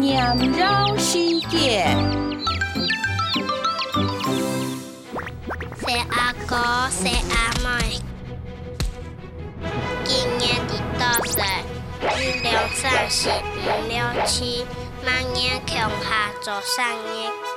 念绕世界，是阿哥，是阿妹，今年几多岁？二六三四五六七，明年穷下做生日。